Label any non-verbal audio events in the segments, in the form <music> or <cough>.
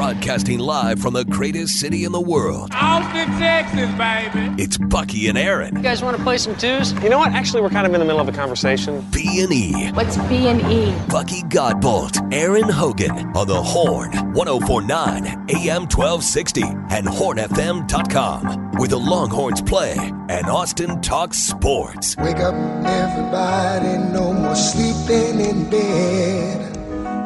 Broadcasting live from the greatest city in the world. Austin, Texas, baby. It's Bucky and Aaron. You guys want to play some twos? You know what? Actually, we're kind of in the middle of a conversation. B and E. What's B and E? Bucky Godbolt, Aaron Hogan on the Horn, 1049 AM 1260 and hornfm.com. Where the Longhorns play and Austin talks sports. Wake up, everybody. No more sleeping in bed.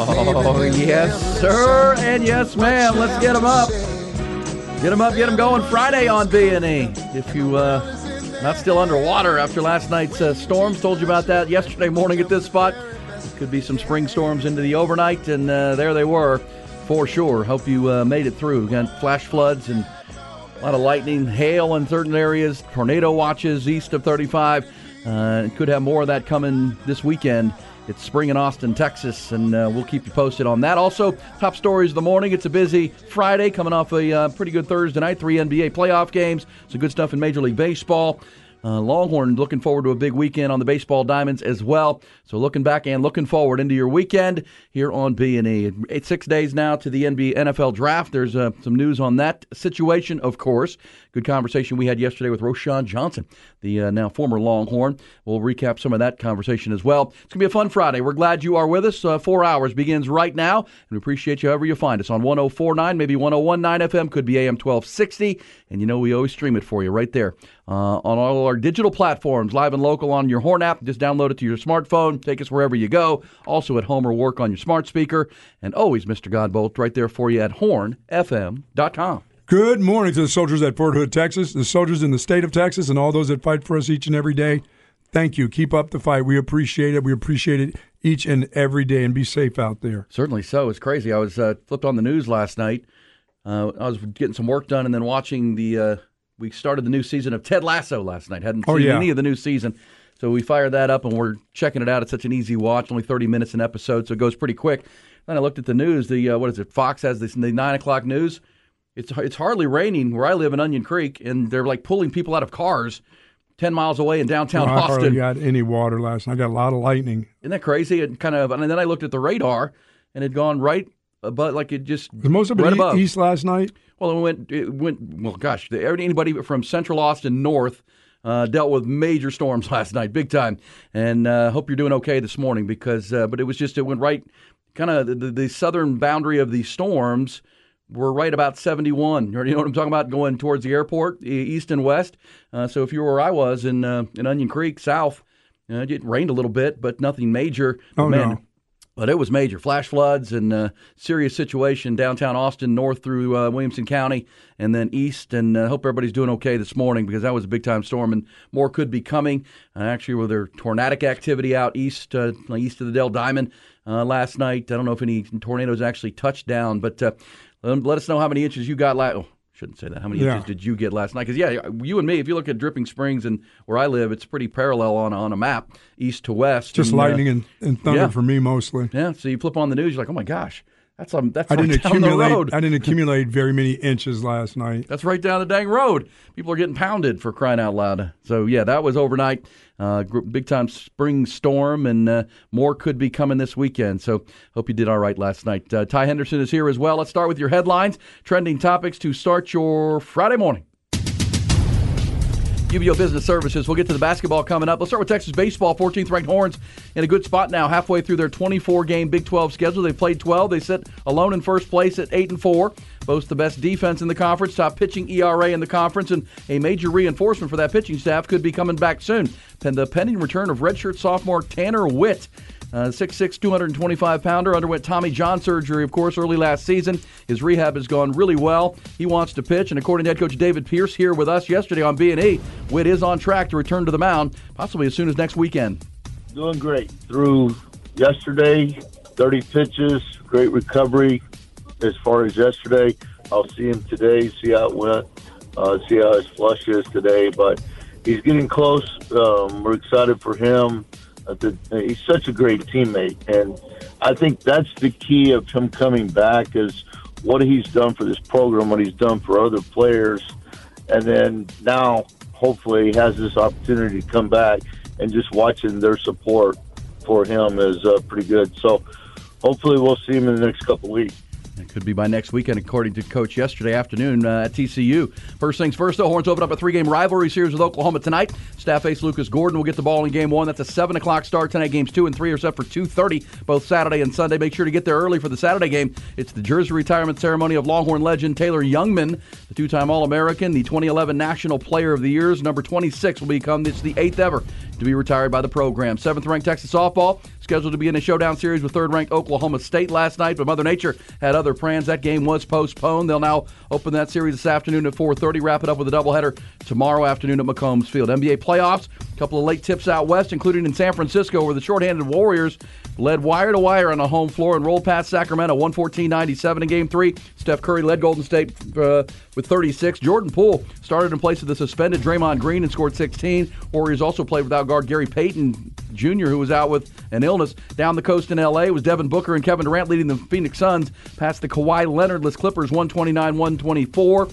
Oh, yes, sir, and yes, ma'am. Let's get them up. Get them up, get them going Friday on B&E. If you uh, not still underwater after last night's uh, storms, told you about that yesterday morning at this spot. Could be some spring storms into the overnight, and uh, there they were for sure. Hope you uh, made it through. Got flash floods and a lot of lightning, hail in certain areas, tornado watches east of 35. Uh, could have more of that coming this weekend. It's spring in Austin, Texas, and uh, we'll keep you posted on that. Also, top stories of the morning. It's a busy Friday coming off a uh, pretty good Thursday night. Three NBA playoff games. Some good stuff in Major League Baseball. Uh, Longhorn looking forward to a big weekend on the baseball diamonds as well. So looking back and looking forward into your weekend here on B and E. Eight six days now to the NBA NFL draft. There's uh, some news on that situation, of course. Good conversation we had yesterday with Roschon Johnson, the uh, now former Longhorn. We'll recap some of that conversation as well. It's gonna be a fun Friday. We're glad you are with us. Uh, four hours begins right now, and we appreciate you however you find us on 104.9, maybe 101.9 FM, could be AM 1260, and you know we always stream it for you right there uh, on all our digital platforms, live and local on your Horn app. Just download it to your smartphone. Take us wherever you go. Also at home or work on your smart speaker, and always Mr. Godbolt right there for you at hornfm.com. Good morning to the soldiers at Fort Hood, Texas, the soldiers in the state of Texas, and all those that fight for us each and every day. Thank you. Keep up the fight. We appreciate it. We appreciate it each and every day, and be safe out there. Certainly so. It's crazy. I was uh, flipped on the news last night. Uh, I was getting some work done and then watching the. Uh, we started the new season of Ted Lasso last night. Hadn't Oh, seen yeah. any of the new season. So we fired that up and we're checking it out. It's such an easy watch, only 30 minutes an episode, so it goes pretty quick. Then I looked at the news. The uh, what is it? Fox has this the nine o'clock news. It's it's hardly raining where I live in Onion Creek, and they're like pulling people out of cars ten miles away in downtown I hardly Austin. got any water last night. I got a lot of lightning. Isn't that crazy? It kind of, and then I looked at the radar, and it had gone right, but like it just Was most of it right above. east last night? Well, it went. It went. Well, gosh, anybody from Central Austin north uh, dealt with major storms <laughs> last night, big time. And uh, hope you're doing okay this morning because, uh, but it was just it went right, kind of the, the southern boundary of the storms were right about 71. You know what I'm talking about? Going towards the airport, east and west. Uh, so if you were where I was in uh, in Onion Creek, south, uh, it rained a little bit, but nothing major. But Oh, man, no. but it was major flash floods and uh, serious situation downtown Austin, north through uh, Williamson County, and then east. And uh, hope everybody's doing okay this morning because that was a big time storm, and more could be coming. Uh, actually, with their tornadic activity out east, uh, east of the Dell Diamond uh, last night. I don't know if any tornadoes actually touched down, but uh, um, let us know how many inches you got last. Oh, shouldn't say that. How many Yeah. inches did you get last night? Because yeah, you and me, if you look at Dripping Springs and where I live, it's pretty parallel on on a map, east to west. Just and, uh, lightning and, and thunder yeah. for me mostly. yeah, so you flip on the news, you're like, oh my gosh, that's um, that's I right didn't down the accumulate. road. I didn't accumulate very many inches last night. That's right down the dang road. People are getting pounded for crying out loud. So yeah, that was overnight. Uh, big time spring storm, and uh, more could be coming this weekend. So hope you did all right last night. Uh, Ty Henderson is here as well. Let's start with your headlines, trending topics to start your Friday morning. UBEO Business Services. We'll get to the basketball coming up. Let's start with Texas baseball. 14th ranked Horns in a good spot now, halfway through their 24 game Big 12 schedule. They've played 12. They sit alone in first place at 8 and 4. Boast the best defense in the conference, top pitching ERA in the conference, and a major reinforcement for that pitching staff could be coming back soon. And the pending return of redshirt sophomore Tanner Witt. Uh, 6'6", 225 pounder underwent Tommy John surgery, of course, early last season. His rehab has gone really well. He wants to pitch, and according to head coach David Pierce here with us yesterday on B&E, Witt is on track to return to the mound, possibly as soon as next weekend. doing great through yesterday 30 pitches, great recovery as far as yesterday. I'll see him today, see how it went, uh, see how his flush is today. But he's getting close. Um, we're excited for him. Uh, the, he's such a great teammate, and I think that's the key of him coming back is what he's done for this program, what he's done for other players, and then now hopefully he has this opportunity to come back and just watching their support for him is uh, pretty good. So hopefully we'll see him in the next couple weeks. It could be by next weekend, according to Coach yesterday afternoon uh, at TCU. First things first, though, Horns open up a three game rivalry series with Oklahoma tonight. Staff ace Lucas Gordon will get the ball in game one. That's a 7 o'clock start tonight. Games two and three are set for 2.30, both Saturday and Sunday. Make sure to get there early for the Saturday game. It's the jersey retirement ceremony of Longhorn legend Taylor Jungmann, the two time All American, the 2011 National Player of the Years. Number 26 will become it's the eighth ever to be retired by the program. Seventh ranked Texas softball scheduled to be in a showdown series with third ranked Oklahoma State last night, but Mother Nature had other plans. That game was postponed. They'll now open that series this afternoon at 4:30. Wrap it up with a doubleheader tomorrow afternoon at McCombs Field. NBA playoffs. A couple of late tips out west, including in San Francisco, where the shorthanded Warriors led wire to wire on the home floor and rolled past Sacramento 114-97 in Game Three. Steph Curry led Golden State uh, with 36. Jordan Poole started in place of the suspended Draymond Green and scored 16. Warriors also played without guard Gary Payton Jr., who was out with an illness. Down the coast in L.A. was Devin Booker and Kevin Durant leading the Phoenix Suns past the Kawhi Leonardless Clippers 129-124.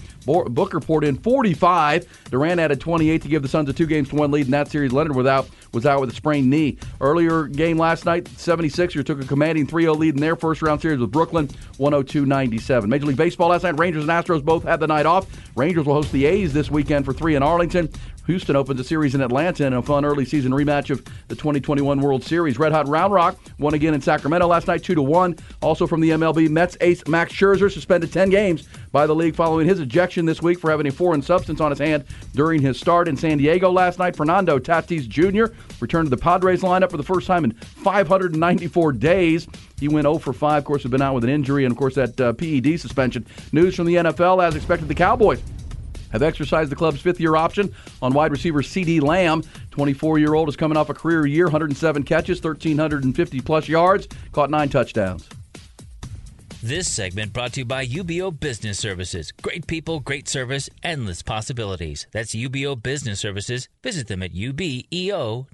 Booker poured in 45. Durant added 28 to give the Suns a two games to one lead in that series. Leonard was out was out with a sprained knee. Earlier game last night, 76ers took a commanding 3-0 lead in their first round series with Brooklyn 102-97. Major League Baseball last night, Rangers and Astros both had the night off. Rangers will host the A's this weekend for 3 in Arlington. Houston opens a series in Atlanta in a fun early season rematch of the 2021 World Series. Red Hot Round Rock won again in Sacramento last night, 2 to 1. Also from the MLB, Mets ace Max Scherzer suspended 10 games by the league following his ejection this week for having a foreign substance on his hand during his start in San Diego last night. Fernando Tatis Jr. returned to the Padres lineup for the first time in 594 days. He went 0 for 5. Of course, has been out with an injury and, of course, that uh, PED suspension. News from the NFL, as expected, the Cowboys have exercised the club's fifth year option on wide receiver CeeDee Lamb. 24 year old is coming off a career year, 107 catches, 1,350 plus yards, caught nine touchdowns. This segment brought to you by UBEO Business Services. Great people, great service, endless possibilities. That's UBEO Business Services. Visit them at ubeo.com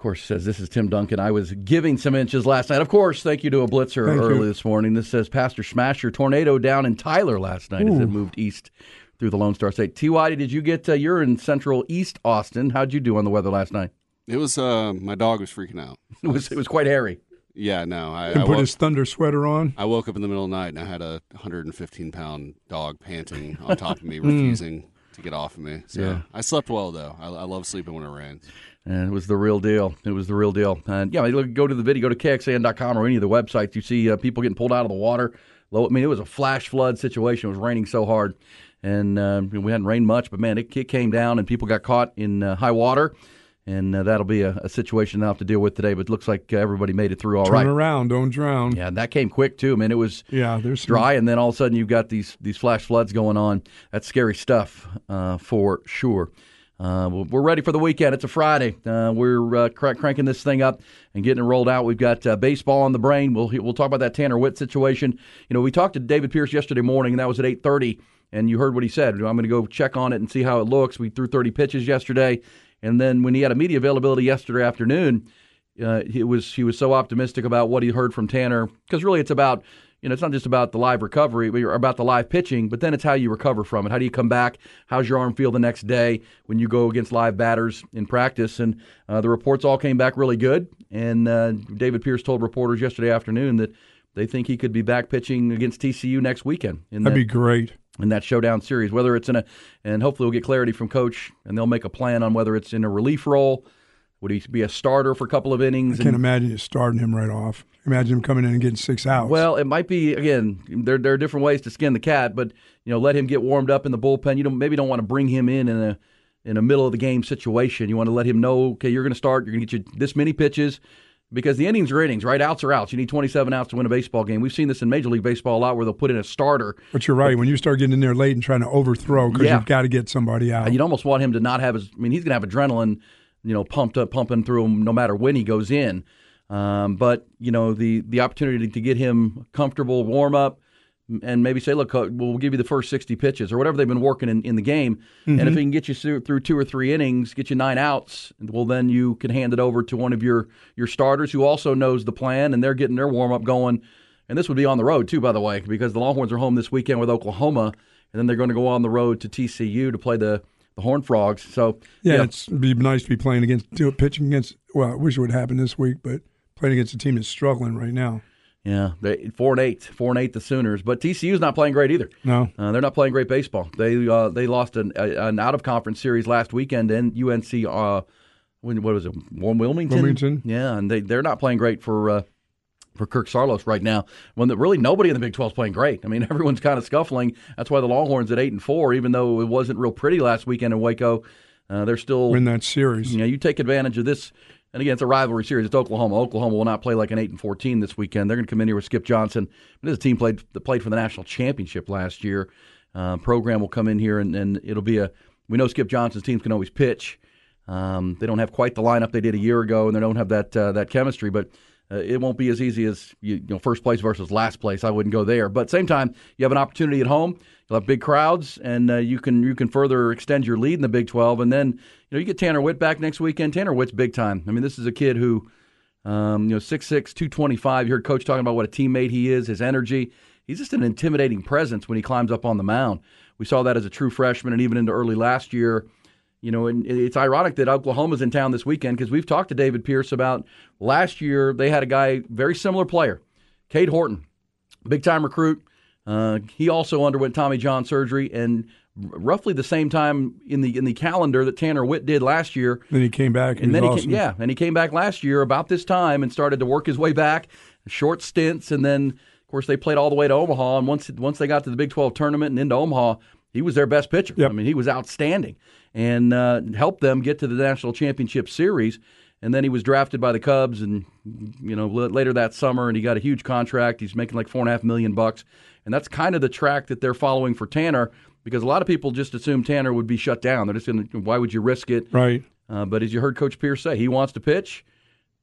course, says this is Tim Duncan. I was giving some inches last night. Of course, thank you to a blitzer thank early you. this morning. This says Pastor Smasher tornado down in Tyler last night Ooh. as it moved east through the Lone Star State. Ty, did you get? Uh, you're in Central East Austin. How'd you do on the weather last night? It was. Uh, my dog was freaking out. <laughs> it was. It was quite hairy. Yeah, no. I, and I put woke, his thunder sweater on. I woke up in the middle of the night and I had a 115 pound dog panting on top of me, <laughs> refusing to get off of me. So yeah. I slept well though. I, I love sleeping when it rains. And it was the real deal. It was the real deal. And yeah, go to the video, go to KXAN.com or any of the websites. You see uh, people getting pulled out of the water. I mean, it was a flash flood situation. It was raining so hard, and uh, we hadn't rained much, but man, it, it came down and people got caught in uh, high water. And uh, that'll be a, a, situation they'll have to deal with today. But it looks like uh, everybody made it through all Turn right. Turn around, don't drown. Yeah, that came quick too. I mean, it was yeah, there's dry, some... and then all of a sudden you've got these these flash floods going on. That's scary stuff uh, for sure. Uh, we're ready for the weekend. It's a Friday. Uh, we're uh, cr- cranking this thing up and getting it rolled out. We've got uh, baseball on the brain. We'll we'll talk about that Tanner Witt situation. You know, we talked to David Pierce yesterday morning, and that was at eight thirty. And you heard what he said. I'm going to go check on it and see how it looks. We threw 30 pitches yesterday, and then when he had a media availability yesterday afternoon, uh, he was he was so optimistic about what he heard from Tanner because really it's about you know, it's not just about the live recovery, but about the live pitching, but then it's how you recover from it. How do you come back? How's your arm feel the next day when you go against live batters in practice? And uh, the reports all came back really good. And uh, David Pierce told reporters yesterday afternoon that they think he could be back pitching against TCU next weekend. That'd that, be great. In that showdown series, whether it's in a, and hopefully we'll get clarity from coach, and they'll make a plan on whether it's in a relief role would he be a starter for a couple of innings? I can't and, imagine you starting him right off. Imagine him coming in and getting six outs. Well, it might be again. There, there are different ways to skin the cat, but you know, let him get warmed up in the bullpen. You don't maybe don't want to bring him in in a in a middle of the game situation. You want to let him know, okay, you're going to start. You're going to get you this many pitches because the innings are innings, right? Outs are outs. You need 27 outs to win a baseball game. We've seen this in Major League Baseball a lot where they'll put in a starter. But you're right. When you start getting in there late and trying to overthrow because yeah. you've got to get somebody uh, out. You'd almost want him to not have his. I mean, he's going to have adrenaline you know, pumped up, pumping through him no matter when he goes in. Um, but you know the the opportunity to get him comfortable, warm up, and maybe say, look, we'll give you the first 60 pitches or whatever they've been working in, in the game. Mm-hmm. And if he can get you through, through two or three innings, get you nine outs, well, then you can hand it over to one of your your starters who also knows the plan, and they're getting their warm up going. And this would be on the road too, by the way, because the Longhorns are home this weekend with Oklahoma, and then they're going to go on the road to TCU to play the the Horn Frogs. So yeah, yeah. it'd be nice to be playing against pitching against. Well, I wish it would happen this week, but playing against a team that's struggling right now. Yeah, they, four and eight, four and eight the Sooners, but TCU's not playing great either. No, uh, they're not playing great baseball. They uh, they lost an, a, an out of conference series last weekend, and UNC, uh, when, what was it, Wilmington? Wilmington, yeah, and they they're not playing great for uh, for Kirk Saarloos right now. When the, really nobody in the Big 12 is playing great. I mean, <laughs> everyone's kind of scuffling. That's why the Longhorns at eight and four, even though it wasn't real pretty last weekend in Waco, uh, they're still in that series. You know, you take advantage of this and again, it's a rivalry series. It's Oklahoma. Oklahoma will not play like an eight and fourteen this weekend. They're going to come in here with Skip Johnson. This is a team played that played for the national championship last year. Uh, program will come in here and, and it'll be a. We know Skip Johnson's teams can always pitch. Um, they don't have quite the lineup they did a year ago, and they don't have that uh, that chemistry. But uh, it won't be as easy as you, you, know first place versus last place. I wouldn't go there. But same time, you have an opportunity at home. You'll have big crowds, and uh, you can you can further extend your lead in the Big 12. And then you know you get Tanner Witt back next weekend. Tanner Witt's big time. I mean, this is a kid who, um, you know, 6'6", 225. You heard Coach talking about what a teammate he is, his energy. He's just an intimidating presence when he climbs up on the mound. We saw that as a true freshman, and even into early last year. You know, and it's ironic that Oklahoma's in town this weekend because we've talked to David Pierce about last year. They had a guy, very similar player, Cade Horton, big time recruit. Uh, he also underwent Tommy John surgery, and roughly the same time in the in the calendar that Tanner Witt did last year. Then he came back, and, and then he awesome. came, yeah, and he came back last year about this time and started to work his way back, short stints, and then of course they played all the way to Omaha. And once once they got to the Big Twelve tournament and into Omaha, he was their best pitcher. Yep. I mean, he was outstanding and uh, helped them get to the national championship series. And then he was drafted by the Cubs, and you know later that summer, and he got a huge contract. He's making like four and a half million bucks, and that's kind of the track that they're following for Tanner because a lot of people just assume Tanner would be shut down. They're just going to, why would you risk it? Right. Uh, but as you heard Coach Pierce say, he wants to pitch.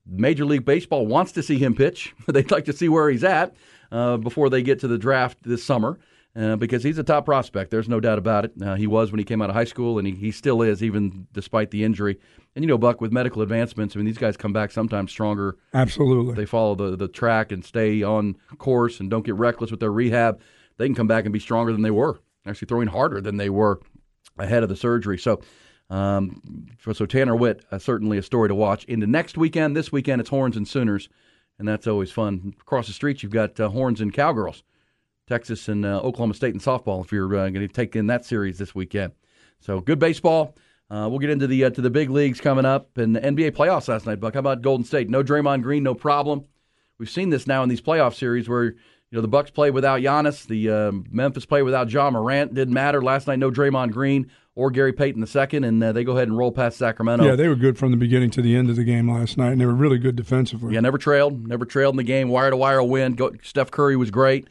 Major League Baseball wants to see him pitch. <laughs> They'd like to see where he's at uh, before they get to the draft this summer uh, because he's a top prospect. There's no doubt about it. Uh, he was when he came out of high school, and he, he still is, even despite the injury. And you know, Buck, with medical advancements, I mean, these guys come back sometimes stronger. Absolutely. They follow the, the track and stay on course and don't get reckless with their rehab. They can come back and be stronger than they were, actually throwing harder than they were ahead of the surgery. So, um, so Tanner Witt, uh, certainly a story to watch. Into next weekend, this weekend, it's Horns and Sooners, and that's always fun. Across the street, you've got uh, Horns and Cowgirls. Texas and uh, Oklahoma State in softball if you're uh, going to take in that series this weekend. So good baseball. Uh, we'll get into the uh, to the big leagues coming up and the NBA playoffs last night. Buck, how about Golden State? No Draymond Green, no problem. We've seen this now in these playoff series where you know the Bucks play without Giannis, the uh, Memphis play without Ja Morant. Didn't matter last night. No Draymond Green or Gary Payton the second, and uh, they go ahead and roll past Sacramento. Yeah, they were good from the beginning to the end of the game last night, and they were really good defensively. Yeah, never trailed, never trailed in the game. Wire to wire win. Go, Steph Curry was great.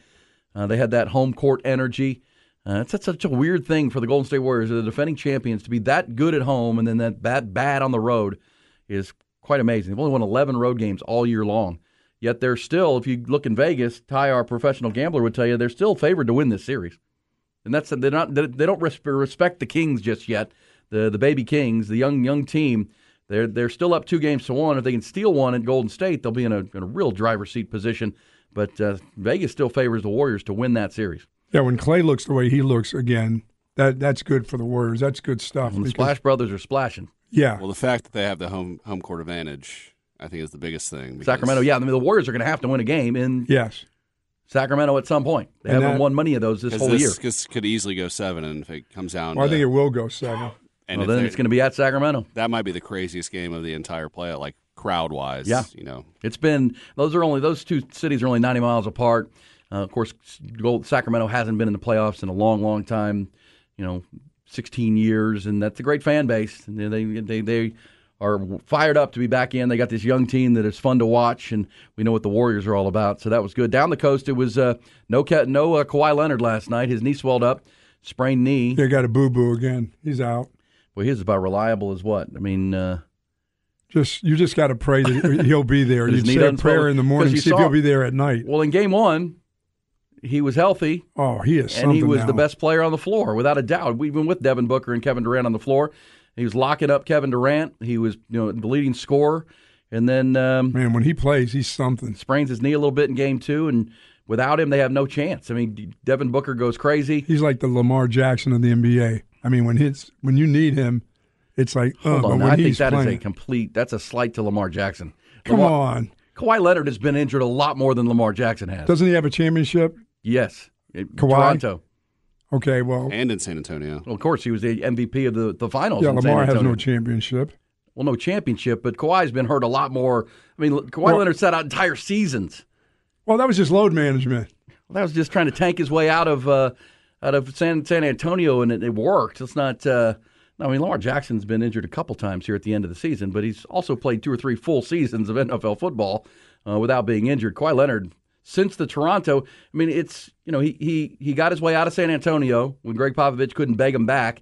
Uh, they had that home court energy. Uh, it's such a weird thing for the Golden State Warriors, the defending champions, to be that good at home and then that bad bad on the road is quite amazing. They've only won 11 road games all year long. Yet they're still, if you look in Vegas, Ty, our professional gambler, would tell you they're still favored to win this series. And that's they're not they don't respect the Kings just yet. The the baby Kings, the young young team, they're they're still up two games to one. If they can steal one at Golden State, they'll be in a, in a real driver's seat position but uh, Vegas still favors the Warriors to win that series. Yeah, when Clay looks the way he looks again, that that's good for the Warriors. That's good stuff. the Splash Brothers are splashing. Yeah. Well, the fact that they have the home home court advantage, I think, is the biggest thing. Sacramento, yeah. I mean, the Warriors are going to have to win a game in yes Sacramento at some point. They and haven't that, won many of those this whole this, year. This could easily go seven, and if it comes down, well, to, I think it will go seven. And well, then it's going to be at Sacramento. That might be the craziest game of the entire play. Like crowd wise. Yeah, you know, it's been those are only those two cities are only ninety miles apart. Uh, of course, Sacramento hasn't been in the playoffs in a long, long time. You know, sixteen years, and that's a great fan base. And They they they are fired up to be back in. They got this young team that is fun to watch, and we know what the Warriors are all about. So that was good. Down the coast, it was uh, no no uh, Kawhi Leonard last night. His knee swelled up, sprained knee. They got a boo boo again. He's out. Well, he's about reliable as what? I mean, uh, Just you just got to pray that he'll be there. You say a prayer in the morning, see if he'll be there at night. Well, in game one, he was healthy. Oh, he is and he was now. the best player on the floor without a doubt. We even with Devin Booker and Kevin Durant on the floor, he was locking up Kevin Durant. He was you know the leading scorer, and then um, Man, when he plays, he's something. sprains his knee a little bit in game two, and without him, they have no chance. I mean, Devin Booker goes crazy. He's like the Lamar Jackson of the NBA. I mean, when hits when you need him, it's like uh, Hold but on, when I think he's that is playing, a complete. That's a slight to Lamar Jackson. come Lamar, on, Kawhi Leonard has been injured a lot more than Lamar Jackson has. doesn't he have a championship? yes, It- Kawhi? Toronto. Okay, well, and in San Antonio. Well, of course, he was the MVP of the, the finals. yeah, in San Lamar has no championship. well, no championship, but Kawhi's been hurt a lot more. I mean, Kawhi Well- Leonard sat out entire seasons. Well, that was just load management. Well, that was just trying to tank his way out of uh, out of San San Antonio, and it, it worked. It's not. Uh, I mean, Lamar Jackson's been injured a couple times here at the end of the season, but he's also played two or three full seasons of NFL football uh, without being injured. Kawhi Leonard, since the Toronto, I mean, it's you know he he he got his way out of San Antonio when Gregg Popovich couldn't beg him back,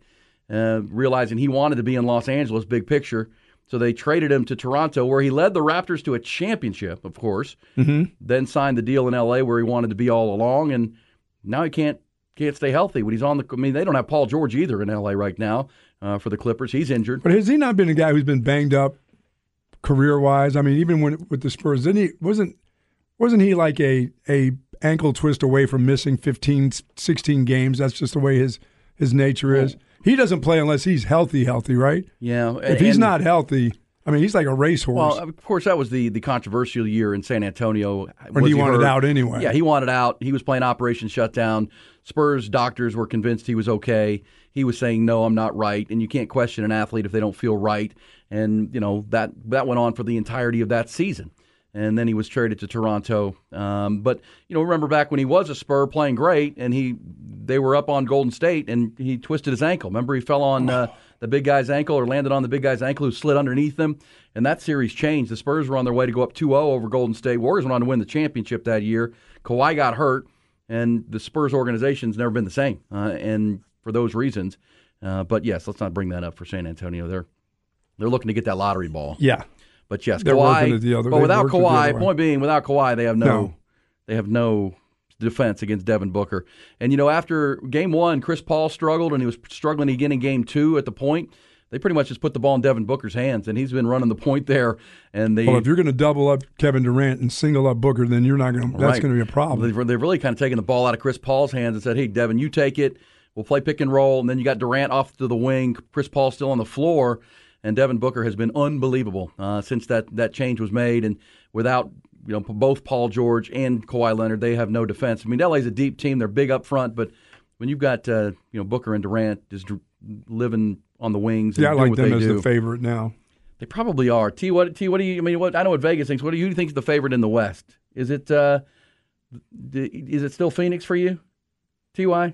uh, realizing he wanted to be in Los Angeles, big picture. So they traded him to Toronto, where he led the Raptors to a championship, of course. Mm-hmm. Then signed the deal in L.A., where he wanted to be all along, and now he can't can't stay healthy when he's on the. I mean, they don't have Paul George either in L.A. right now uh, for the Clippers. He's injured. But has he not been a guy who's been banged up career wise? I mean, even when with the Spurs, didn't he wasn't wasn't he like a a ankle twist away from missing 15, 16 games? That's just the way his his nature is. He doesn't play unless he's healthy, healthy, right? Yeah, If he's not healthy, I mean, he's like a racehorse. Well, of course, that was the the controversial year in San Antonio. When Was he wanted hurt? out anyway. Yeah, he wanted out. He was playing Operation Shutdown. Spurs doctors were convinced he was okay. He was saying, "No, I'm not right." And you can't question an athlete if they don't feel right. And you know that that went on for the entirety of that season. And then he was traded to Toronto. Um, but you know, remember back when he was a Spur playing great, and he they were up on Golden State, and he twisted his ankle. Remember, he fell on uh, the big guy's ankle or landed on the big guy's ankle, who slid underneath him. And that series changed. The Spurs were on their way to go up 2-0 over Golden State. Warriors went on to win the championship that year. Kawhi got hurt, and the Spurs organization's never been the same. Uh, and for those reasons, uh, but yes, let's not bring that up for San Antonio. They're they're looking to get that lottery ball. yeah, But yes, They're Kawhi. the other- but without Kawhi, point being, without Kawhi, they have no, No. they have no defense against Devin Booker. And you know, after game one, Chris Paul struggled, and he was struggling again in game two at the point. They pretty much just put the ball in Devin Booker's hands, and he's been running the point there. And they Well, if you're going to double up Kevin Durant and single up Booker, then you're not going to. That's going to be a problem. They've, they've really kind of taken the ball out of Chris Paul's hands and said, "Hey, Devin, you take it. We'll play pick and roll." And then you got Durant off to the wing. Chris Paul still on the floor, and Devin Booker has been unbelievable uh, since that that change was made. And without you know both Paul George and Kawhi Leonard, they have no defense. I mean, LA's a deep team; they're big up front, but when you've got uh, you know Booker and Durant just living on the wings, and yeah, I like them they as do, the favorite now. they probably are. T, what T, what do you? I mean, what I know what Vegas thinks. What do you think is the favorite in the West? Is it uh, is it still Phoenix for you? Ty,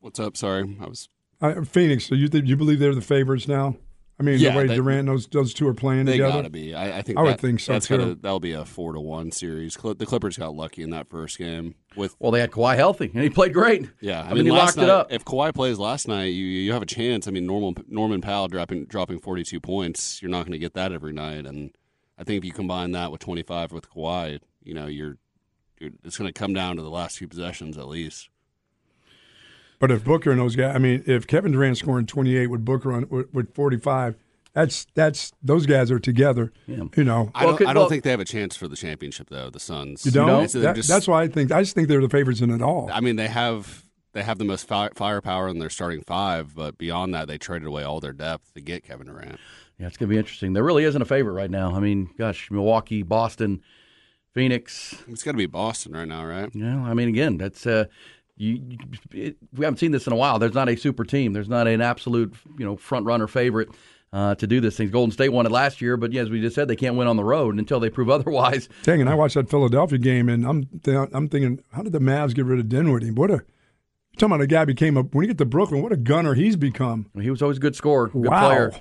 What's up? Sorry, I was. Uh, Phoenix. So you think you believe they're the favorites now? I mean, Yeah, the way they- Durant and those those two are playing They together. gotta be. I, I think. I would think so, That's too. Gonna, that'll be a four to one series. Cl- The Clippers got lucky in that first game with. well, they had Kawhi healthy, and he played great. Yeah, I, mean, he last locked it up. If Kawhi plays last night, you you have a chance. I mean, Norman Norman Powell dropping dropping forty two points. You're not going to get that every night, and I think if you combine that with twenty five with Kawhi, you know, you're, you're it's going to come down to the last few possessions at least. But if Booker and those guys, I mean, if Kevin Durant scoring 28 with Booker on with, with 45, that's that's those guys are together. You know, I don't, could- I don't well- think they have a chance for the championship though. The Suns. you don't. It's- they're That- just- that's why I think I just think they're the favorites in it all. I mean, they have they have the most fi- firepower in their starting five, but beyond that, they traded away all their depth to get Kevin Durant. Yeah, it's going to be interesting. There really isn't a favorite right now. I mean, gosh, Milwaukee, Boston, Phoenix. It's got to be Boston right now, right? Yeah, I mean, again, that's uh, you. It, we haven't seen this in a while. There's not a super team. There's not an absolute, you know, front runner favorite uh, to do this thing. Golden State won it last year, but yeah, as we just said, they can't win on the road until they prove <laughs> otherwise. Dang, and I watched that Philadelphia game, and I'm th- I'm thinking, how did the Mavs get rid of Dinwiddie? What a you're talking about a guy became a when you get to Brooklyn, what a gunner he's become. He was always a good scorer, good Wow. player,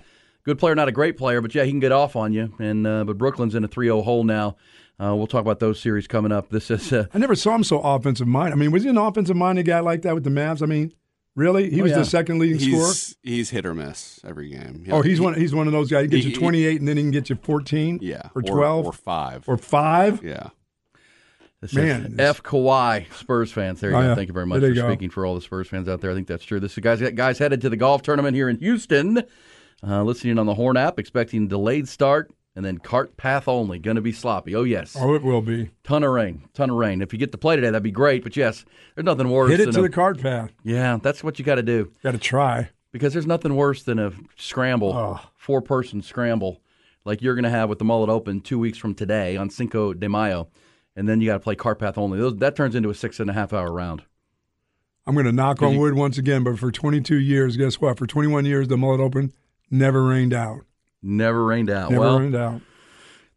good player, not a great player, but yeah, he can get off on you. And uh, but Brooklyn's in a 3-0 hole now. Uh, we'll talk about those series coming up. This is uh, I never saw him so offensive minded. I mean, was he an offensive minded guy like that with the Mavs? I mean, Really? He Oh, was yeah. the second leading scorer. He's he's hit or miss every game. Oh, he's He- one. He's one of those guys. He gets he- you 28, and then he can get you 14. Yeah, or 12 or five. or five. yeah. This Man, is F. Kawhi, Spurs fans. There you Oh, go. yeah. Thank you very much There for speaking for all the Spurs fans out there. I think that's true. This is guys guys headed to the golf tournament here in Houston. Uh, listening on the Horn app, expecting delayed start and then cart path only. Going to be sloppy. Oh yes, Oh, it will be. ton of rain, ton of rain. If you get to play today, that'd be great. But yes, there's nothing worse. Hit it than to a- the cart path. Yeah, that's what you got to do Got to try. because there's nothing worse than a scramble, Oh. four person scramble like you're going to have with the Mullet Open two weeks from today on Cinco de Mayo, and then you got to play cart path only. Those, that turns into a six and a half hour round. I'm going to knock on you- wood once again, but for 22 years, guess what? For 21 years, the Mullet Open never rained out. Never rained out. Never well, rained out.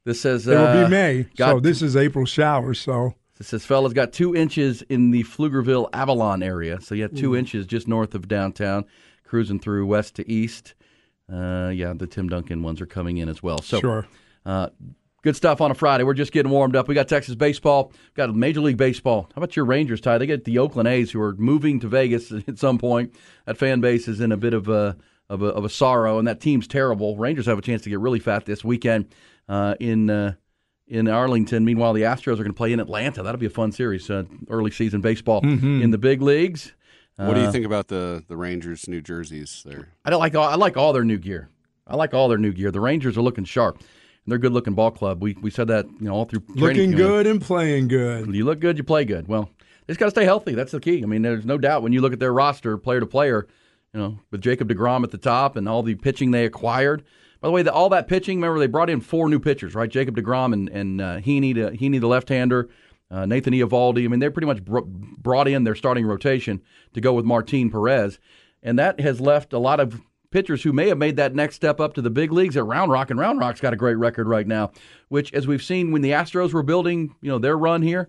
this says It will uh, be May, so this is April showers. So It says fellas got two inches in the Pflugerville Avalon area. So you had two inches just north of downtown, cruising through west to east. Uh, yeah, the Tim Duncan ones are coming in as well. So sure. uh, good stuff on a Friday. We're just getting warmed up. We got Texas baseball, got Major League Baseball. How about your Rangers, Ty? They get the Oakland A's, who are moving to Vegas <laughs> at some point. That fan base is in a bit of a of a, of a sorrow, and that team's terrible. Rangers have a chance to get really fat this weekend uh, in. Uh, in Arlington. Meanwhile, the Astros are going to play in Atlanta. That'll be a fun series. Uh, early season baseball in the big leagues. What do Uh, you think about the the Rangers New Jerseys there? I don't like all, I like all their new gear. I like all their new gear. The Rangers are looking sharp. And they're a good looking ball club. We we said that you know all through training Looking camp. good and playing good. You look good, you play good. Well, they just got to stay healthy. That's the key. I mean, there's no doubt when you look at their roster, player to player, you know, with Jacob Degrom at the top and all the pitching they acquired. By the way, the, all that pitching. Remember, they brought in four new pitchers, right? Jacob Degrom and and uh, Heaney, to, Heaney the left-hander, uh, Nathan Eovaldi. I mean, they pretty much br- brought in their starting rotation to go with Martin Perez, and that has left a lot of pitchers who may have made that next step up to the big leagues at Round Rock, and Round Rock's got a great record right now. Which, as we've seen when the Astros were building, you know, their run here,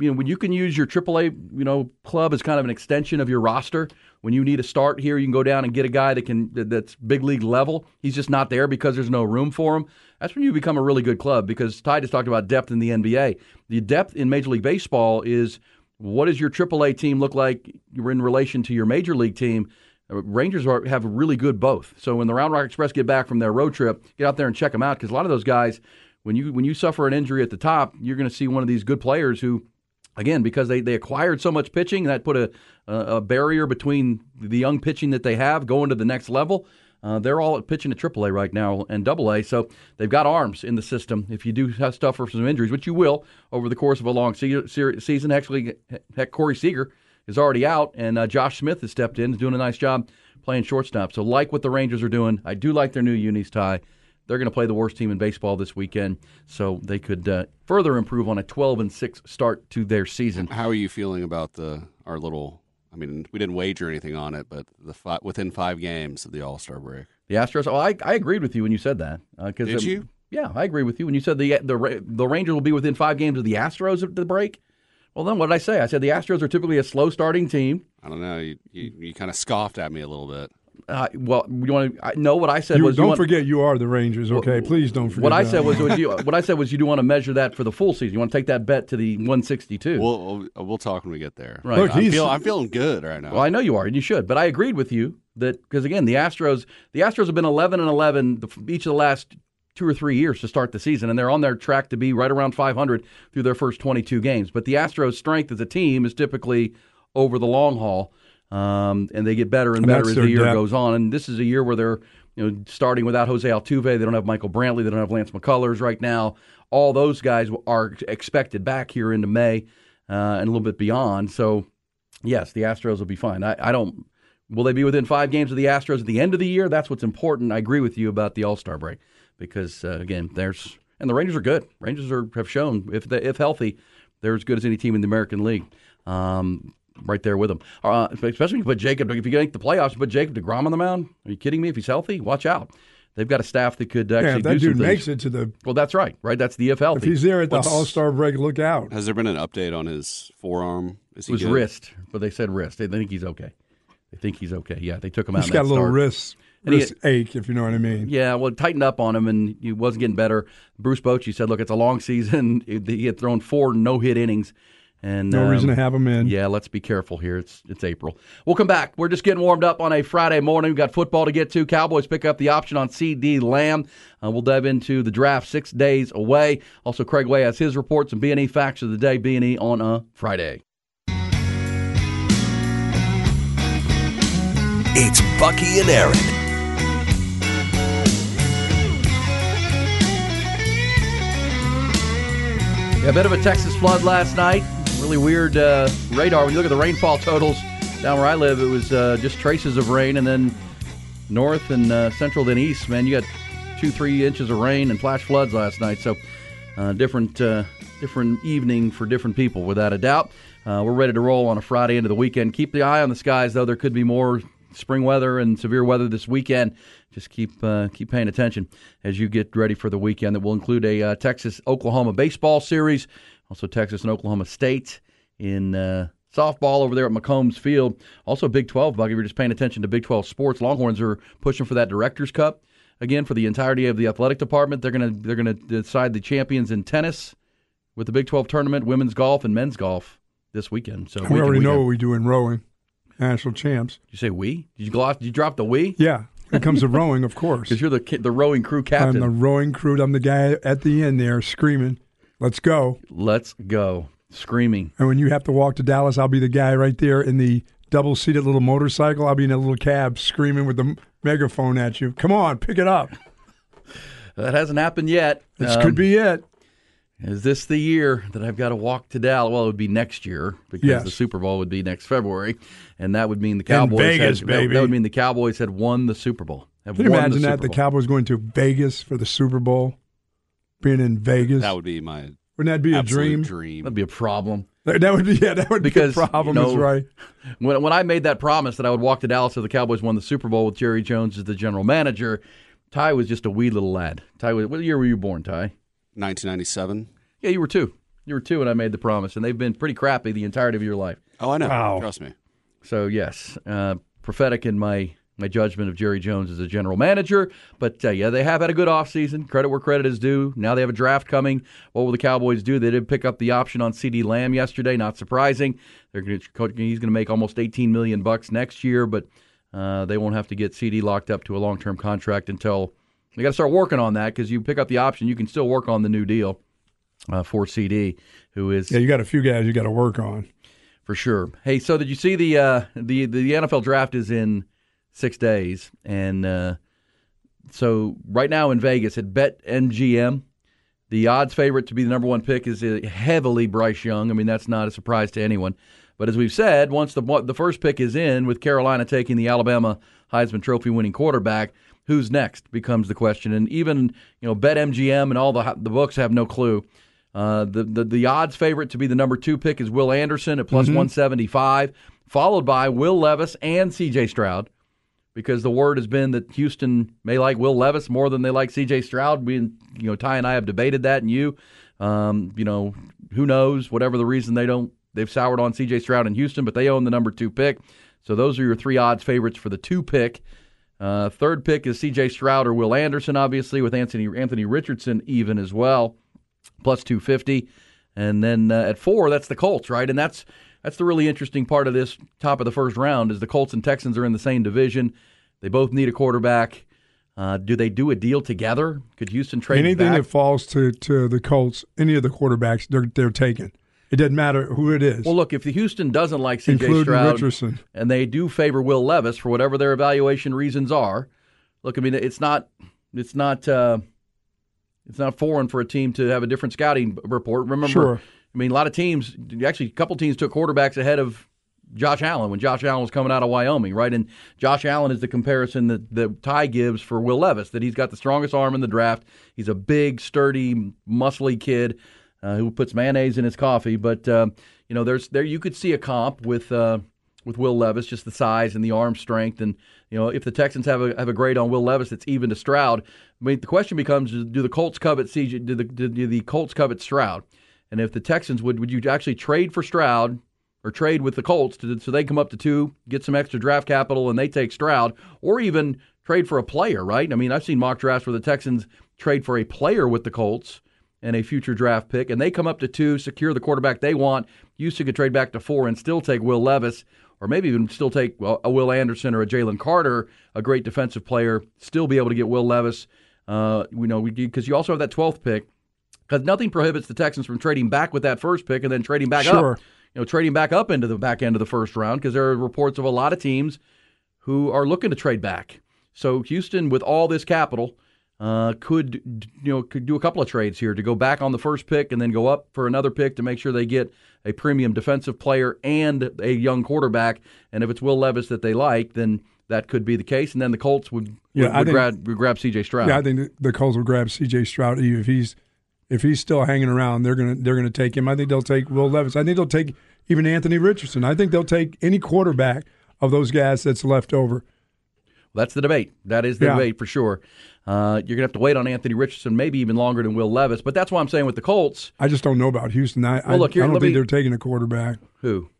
you know, when you can use your AAA, you know, club as kind of an extension of your roster. When you need a start here, you can go down and get a guy that can that's big league level. He's just not there because there's no room for him. That's when you become a really good club. Because Ty just talked about depth in the NBA. The depth in Major League Baseball is what does your AAA team look like in relation to your Major League team? Rangers are, have really good both. So when the Round Rock Express get back from their road trip, get out there and check them out because a lot of those guys, when you when you suffer an injury at the top, you're going to see one of these good players who again because they, they acquired so much pitching that put a, a a barrier between the young pitching that they have going to the next level. Uh, they're all pitching at AAA right now and AA, so they've got arms in the system. If you do have stuff for some injuries, which you will over the course of a long se- se- season, actually, heck, Corey Seager is already out, and uh, Josh Smith has stepped in, is doing a nice job playing shortstop. So, like what the Rangers are doing, I do like their new unis Ty. They're going to play the worst team in baseball this weekend, so they could uh, further improve on a 12 and six start to their season. How are you feeling about the our little? I mean, we didn't wager anything on it, but the fi- within five games of the All Star break. The Astros. Oh, I, I agreed with you when you said that. Uh, 'cause, Did um, you? Yeah, I agree with you when you said the the the Rangers will be within five games of the Astros at the break. Well, then what did I say? I said the Astros are typically a slow starting team. I don't know. You, you, you kind of scoffed at me a little bit. Uh, well, you want to know what I said You, was don't want- forget you are the Rangers, okay? Please don't forget. What I that. said was, was you, <laughs> what I said was you do want to measure that for the full season. You want to take that bet to the 162. We'll we'll, we'll talk when we get there. Right. Look, I'm, feel, I'm feeling good right now. Well, I know you are, and you should. But I agreed with you that because again, the Astros, the Astros have been 11 and 11 each of the last two or three years to start the season, and they're on their track to be right around 500 through their first 22 games. But the Astros' strength as a team is typically over the long haul, um, and they get better and, And better as the year depth. goes on. And this is a year where they're you know starting without Jose Altuve. They don't have Michael Brantley. They don't have Lance McCullers right now. All those guys are expected back here into May uh, and a little bit beyond. So yes, the Astros will be fine. I, I don't. Will they be within five games of the Astros at the end of the year? That's what's important. I agree with you about the All Star break because uh, again, there's and the Rangers are good. Rangers are have shown if they, if healthy, they're as good as any team in the American League. Um, right there with him. uh, especially if you put Jacob. If you make the playoffs, you put Jacob Degrom on the mound. Are you kidding me? If he's healthy, watch out. They've got a staff that could actually yeah, if that do dude some things. makes it to the. Well, that's right. Right, that's the if healthy. If he's there at the All Star break, look out. Has there been an update on his forearm? Is it was good? wrist, but they said wrist. They think he's okay. They think he's okay. Yeah, they took him out. He's got a little start. wrist And he- ache, if you know what I mean. Yeah, well, it tightened up on him, and he wasn't getting better. Bruce Bochy said, "Look, it's a long <laughs> season. He had thrown four no-hit innings And No reason um, to have them in. Yeah, let's be careful here. It's it's April. We'll come back. We're just getting warmed up on a Friday morning. We've got football to get to. Cowboys pick up the option on CeeDee Lamb. Uh, we'll dive into the draft six days away. Also, Craig Way has his reports and B&E facts of the day. B&E on a Friday. It's Bucky and Aaron. Yeah, a bit of a Texas flood last night. Really weird uh, radar. When you look at the rainfall totals down where I live, it was uh, just traces of rain, and then north and uh, central then east. Man, you got two, three inches of rain and flash floods last night. So uh, different, uh, different evening for different people, without a doubt. Uh, we're ready to roll on a Friday into the weekend. Keep the eye on the skies, though. There could be more spring weather and severe weather this weekend. Just keep uh, keep paying attention as you get ready for the weekend. That will include a uh, Texas Oklahoma baseball series, also Texas and Oklahoma State in uh, softball over there at McCombs Field. Also Big 12. Buck, if you're just paying attention to Big 12 sports, Longhorns are pushing for that Directors Cup again for the entirety of the athletic department. They're gonna they're gonna decide the champions in tennis with the Big 12 tournament, women's golf and men's golf this weekend. So We weekend, already know weekend. what we do in rowing. National champs. Did you say we? Did you gloss? Did you drop the we? Yeah. It comes to rowing, of course. <laughs> Because you're the the rowing crew captain. I'm the rowing crew. I'm the guy at the end there screaming, let's go. Let's go. Screaming. And when you have to walk to Dallas, I'll be the guy right there in the double seated little motorcycle. I'll be in a little cab screaming with the megaphone at you. Come on, pick it up. <laughs> That hasn't happened yet. This Um, could be it. Is this the year that I've got to walk to Dallas? Well, it would be next year because Yes. the Super Bowl would be next February, and that would mean the Cowboys. Vegas, had, baby. That, would mean the Cowboys had won the Super Bowl. Can you imagine the that? Super The Cowboys going to Vegas for the Super Bowl? Being in Vegas? That would be my Wouldn't that be a dream? dream. That'd be a problem. That, that would be yeah, that would Because, be a problem. you know, That's right. When, when I made that promise that I would walk to Dallas if the Cowboys won the Super Bowl with Jerry Jones as the general manager, Ty was just a wee little lad. Ty, was, what year were you born, Ty? 1997. Yeah, you were two. You were two when I made the promise, and they've been pretty crappy the entirety of your life. Oh, I know. Wow. Trust me. So yes, uh, prophetic in my my judgment of Jerry Jones as a general manager. But uh, yeah, they have had a good offseason. Credit where credit is due. Now they have a draft coming. What will the Cowboys do? They did pick up the option on CeeDee Lamb yesterday. Not surprising. They're to, he's going to make almost 18 million bucks next year, but uh, they won't have to get CeeDee locked up to a long term contract until they got to start working on that because you pick up the option, you can still work on the new deal uh, for CeeDee, who is Yeah, you got a few guys you got to work on. for sure. Hey, so did you see the uh, the the NFL draft is in six days, and uh, so right now in Vegas at Bet MGM, the odds favorite to be the number one pick is uh, heavily Bryce Young. I mean, that's not a surprise to anyone. But as we've said, once the the first pick is in, with Carolina taking the Alabama Heisman Trophy winning quarterback, who's next becomes the question. And even you know Bet MGM and all the the books have no clue. Uh, the, the the odds favorite to be the number two pick is Will Anderson at plus 175, followed by Will Levis and C.J. Stroud, because the word has been that Houston may like Will Levis more than they like C.J. Stroud. We, you know, Ty and I have debated that, and you, um, you know, who knows? Whatever the reason, they don't they've soured on C.J. Stroud in Houston, but they own the number two pick. So those are your three odds favorites for the two pick. Uh, third pick is C.J. Stroud or Will Anderson, obviously, with Anthony Anthony Richardson even as well plus 250 and then uh, at four that's the colts right and that's that's the really interesting part of this top of the first round is the colts and texans are in the same division they both need a quarterback uh, do they do a deal together could houston trade Anything back? that falls to, to the Colts, any of the quarterbacks, they're they're taking. It doesn't matter who it is. well look if the houston doesn't like cj stroud Richardson. and they do favor will levis for whatever their evaluation reasons are look i mean it's not it's not uh, it's not foreign for a team to have a different scouting report remember Sure. I mean, a lot of teams, actually, a couple teams took quarterbacks ahead of Josh Allen when Josh Allen was coming out of Wyoming, right? And Josh Allen is the comparison that, that Ty gives for Will Levis, that he's got the strongest arm in the draft. He's a big, sturdy, muscly kid uh, who puts mayonnaise in his coffee. But uh, you know, there's there you could see a comp with uh, with Will Levis, just the size and the arm strength, and you know, if the Texans have a have a grade on Will Levis, it's even to Stroud. I mean, the question becomes: Do the Colts covet CJ? Do the do the Colts covet Stroud? And if the Texans would, would you actually trade for Stroud or trade with the Colts to, so they come up to two, get some extra draft capital, and they take Stroud, or even trade for a player, right? I mean, I've seen mock drafts where the Texans trade for a player with the Colts and a future draft pick, and they come up to two, secure the quarterback they want. Houston could trade back to four and still take Will Levis, or maybe even still take a Will Anderson or a Jalen Carter, a great defensive player, still be able to get Will Levis. Uh, you know, because you also have that 12th pick. Because nothing prohibits the Texans from trading back with that first pick and then trading back Sure. up. You know, trading back up into the back end of the first round because there are reports of a lot of teams who are looking to trade back. So Houston, with all this capital, uh, could you know could do a couple of trades here to go back on the first pick and then go up for another pick to make sure they get a premium defensive player and a young quarterback. And if it's Will Levis that they like, then that could be the case. And then the Colts would Yeah, would, I would think- grab, would grab C.J. Stroud. Yeah, I think the- the Colts will grab C.J. Stroud if he's if he's still hanging around. They're gonna they're gonna take him. I think they'll take Will Levis. I think they'll take even Anthony Richardson. I think they'll take any quarterback of those guys that's left over. That's the debate. That is the Yeah. debate for sure. Uh, you're gonna have to wait on Anthony Richardson, maybe even longer than Will Levis. But that's why I'm saying with the Colts, I just don't know about Houston. I, I, Well, look, here, I don't think me- they're taking a quarterback. who?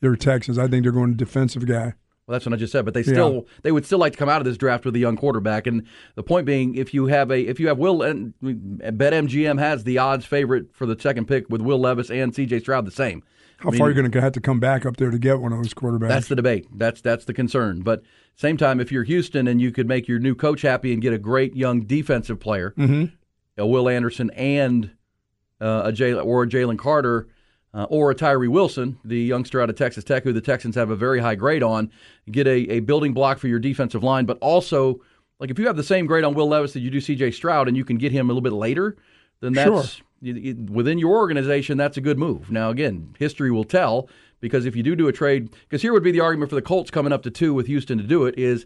They're Texans. I think they're going to defensive guy. Well, that's what I just said. But they Yeah. still they would still like to come out of this draft with a young quarterback. And the point being, if you have a if you have Will and BetMGM has the odds favorite for the second pick with Will Levis and C.J. Stroud the same. How I mean, far are you going to have to come back up there to get one of those quarterbacks? That's the debate. That's that's the concern. But same time, if you're Houston and you could make your new coach happy and get a great young defensive player, Mhm. a Will Anderson and uh, a Jay, or a Jalen Carter. Uh, or a Tyree Wilson, the youngster out of Texas Tech, who the Texans have a very high grade on, get a, a building block for your defensive line. But also, like if you have the same grade on Will Levis that you do C.J. Stroud, and you can get him a little bit later, then that's you- within your organization. That's a good move. Now, again, history will tell because if you do do a trade, because here would be the argument for the Colts coming up to two with Houston to do it is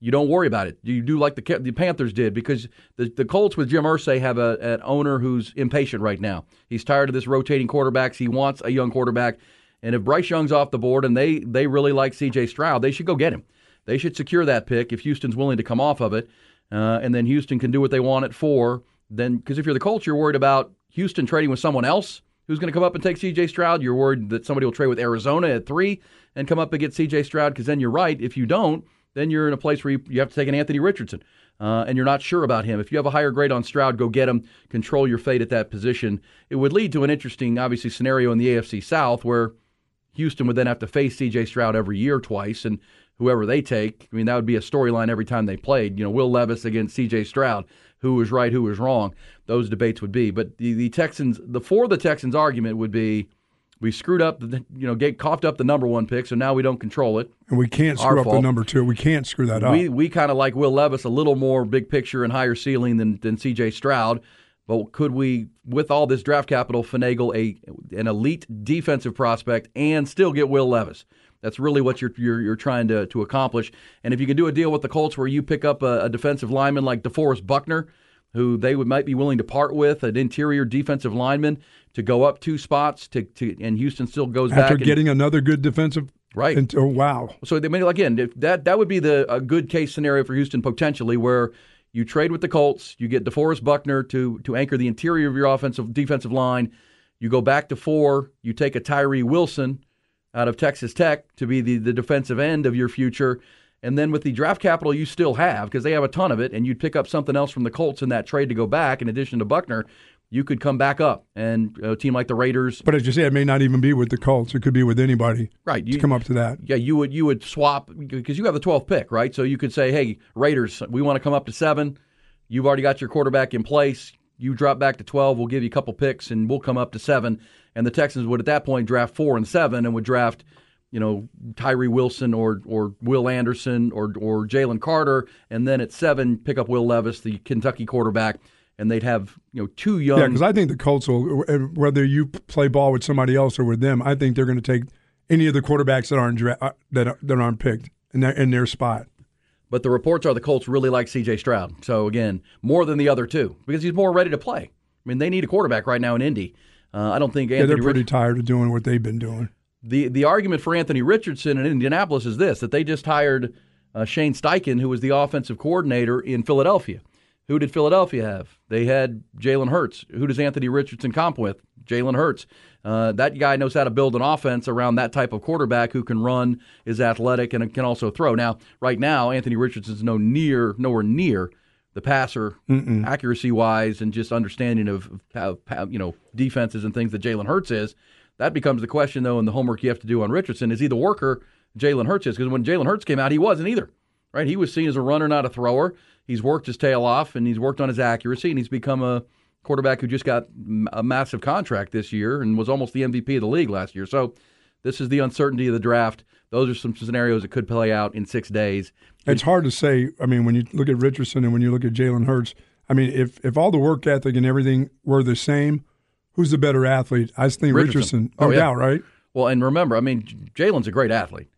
you don't worry about it. You do like the the Panthers did because the the Colts with Jim Irsay have a an owner who's impatient right now. He's tired of this rotating quarterbacks. He wants a young quarterback. And if Bryce Young's off the board and they they really like C.J. Stroud, they should go get him. They should secure that pick if Houston's willing to come off of it, uh, and then Houston can do what they want it for. Then because if you're the Colts, you're worried about Houston trading with someone else who's going to come up and take C.J. Stroud. You're worried that somebody will trade with Arizona at three and come up and get C.J. Stroud. Because then you're right. If you don't, then you're in a place where you, you have to take an Anthony Richardson, uh, and you're not sure about him. If you have a higher grade on Stroud, go get him. Control your fate at that position. It would lead to an interesting, obviously, scenario in the AFC South where Houston would then have to face C.J. Stroud every year twice, and whoever they take, I mean, that would be a storyline every time they played. You know, Will Levis against C.J. Stroud, who was right, who was wrong. Those debates would be. But the, the Texans, the for the Texans argument would be, we screwed up, the, you know, get coughed up the number one pick, so now we don't control it. and we can't Our screw up the number two. We can't screw that up. We we kind of like Will Levis a little more big picture and higher ceiling than than C.J. Stroud. But could we, with all this draft capital, finagle a an elite defensive prospect and still get Will Levis? That's really what you're you're, you're trying to to accomplish. And if you can do a deal with the Colts where you pick up a, a defensive lineman like DeForest Buckner, who they would might be willing to part with, an interior defensive lineman to go up two spots to, to and Houston still goes back After and- getting another good defensive, Right. And, oh wow, so I mean, again, that that would be the a good case scenario for Houston potentially, where you trade with the Colts, you get DeForest Buckner to to anchor the interior of your offensive defensive line. You go back to four. You take a Tyree Wilson out of Texas Tech to be the the defensive end of your future. And then with the draft capital you still have, because they have a ton of it, and you'd pick up something else from the Colts in that trade to go back, in addition to Buckner, you could come back up. And a team like the Raiders, but as you say, it may not even be with the Colts. It could be with anybody. Right, to you- come up to that. yeah, you would you would swap because you have the 12th pick, right? So you could say, "Hey, Raiders, we want to come up to 7. You've already got your quarterback in place. You drop back to 12, we'll give you a couple picks and we'll come up to 7." And the Texans would at that point draft 4 and 7 and would draft, you know, Tyree Wilson or or Will Anderson or or Jalen Carter and then at 7 pick up Will Levis, the Kentucky quarterback, and they'd have, you know, two young Yeah, because I think the Colts will, whether you play ball with somebody else or with them, I think they're going to take any of the quarterbacks that aren't dra- uh, that that aren't picked in their in their spot. But the reports are the Colts really like C.J. Stroud. So again, more than the other two because he's more ready to play. I mean, they need a quarterback right now in Indy. Uh, I don't think Yeah, they're pretty Rich- tired of doing what they've been doing. The the argument for Anthony Richardson in Indianapolis is this: that they just hired uh, Shane Steichen, who was the offensive coordinator in Philadelphia. Who did Philadelphia have? They had Jalen Hurts. Who does Anthony Richardson comp with? Jalen Hurts. Uh, that guy knows how to build an offense around that type of quarterback who can run, is athletic, and can also throw. Now, right now, Anthony Richardson's no near, nowhere near the passer, accuracy wise, and just understanding of, of you know defenses and things that Jalen Hurts is. That becomes the question though, and the homework you have to do on Richardson is he the worker Jalen Hurts is? Because when Jalen Hurts came out, he wasn't either. Right? He was seen as a runner, not a thrower. He's worked his tail off, and he's worked on his accuracy, and he's become a quarterback who just got a massive contract this year and was almost the MVP of the league last year. So this is the uncertainty of the draft. Those are some scenarios that could play out in six days. It's hard to say. I mean, when you look at Richardson and when you look at Jalen Hurts, I mean, if if all the work ethic and everything were the same, who's the better athlete? I think Richardson, no Oh, yeah. doubt, right? Well, and remember, I mean, Jalen's a great athlete,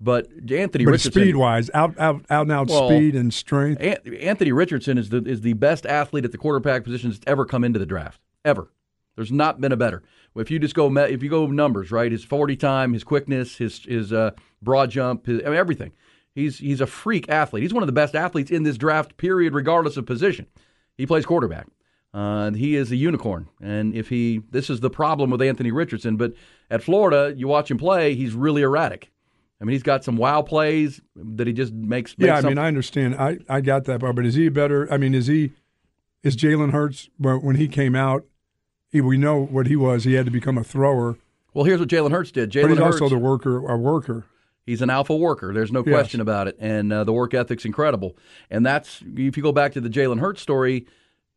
but Anthony But Richardson, speed wise, out out out and out Well, speed and strength. An- Anthony Richardson is the is the best athlete at the quarterback position that's ever come into the draft ever. There's not been a better. If you just go if you go numbers, right? His 40 time, his quickness, his his uh, broad jump, his, I mean, everything. He's he's a freak athlete. He's one of the best athletes in this draft period, regardless of position. He plays quarterback. Uh, he is a unicorn. And if he, this is the problem with Anthony Richardson. But at Florida, you watch him play, he's really erratic. I mean, he's got some wow plays that he just makes. Yeah, makes I mean, I understand. I, I got that part, but is he better? I mean, is he is Jalen Hurts? But when he came out, he, we know what he was. He had to become a thrower, Well, here's what Jalen Hurts did. Jalen but he's Hurts, also the worker, a worker. he's an alpha worker. There's no Yes. question about it, and uh, the work ethic's incredible. And that's if you go back to the Jalen Hurts story,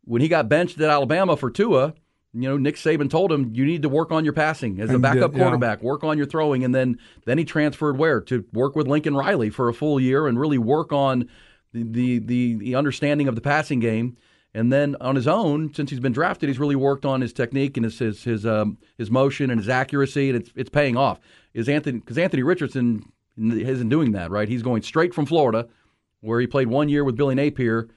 when he got benched at Alabama for Tua. You know, Nick Saban told him you need to work on your passing as a backup did, yeah. quarterback. Work on your throwing, and then then he transferred where to work with Lincoln Riley for a full year and really work on the the the, the understanding of the passing game. And then on his own, since he's been drafted, he's really worked on his technique and his his his, um, his motion and his accuracy, and it's it's paying off. Is Anthony because Anthony Richardson isn't doing that right? He's going straight from Florida, where he played one year with Billy Napier,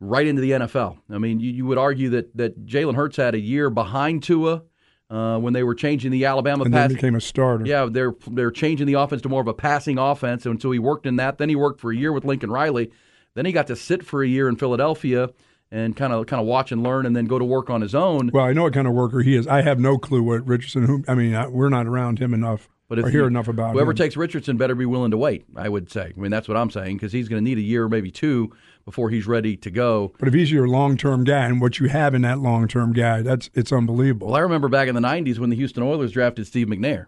right into the NFL. I mean, you, you would argue that that Jalen Hurts had a year behind Tua uh, when they were changing the Alabama And pass. then became a starter. Yeah, they're they're changing the offense to more of a passing offense, and so he worked in that. Then he worked for a year with Lincoln Riley. Then he got to sit for a year in Philadelphia and kind of kind of watch and learn, and then go to work on his own. Well, I know what kind of worker he is. I have no clue what Richardson. Who I mean, I, we're not around him enough But or hear enough about him. whoever him. takes Richardson better be willing to wait. I would say. I mean, that's what I'm saying because he's going to need a year, maybe two, before he's ready to go. but if he's your long term guy and what you have in that long term guy, that's it's unbelievable. Well, I remember back in the '90s when the Houston Oilers drafted Steve McNair,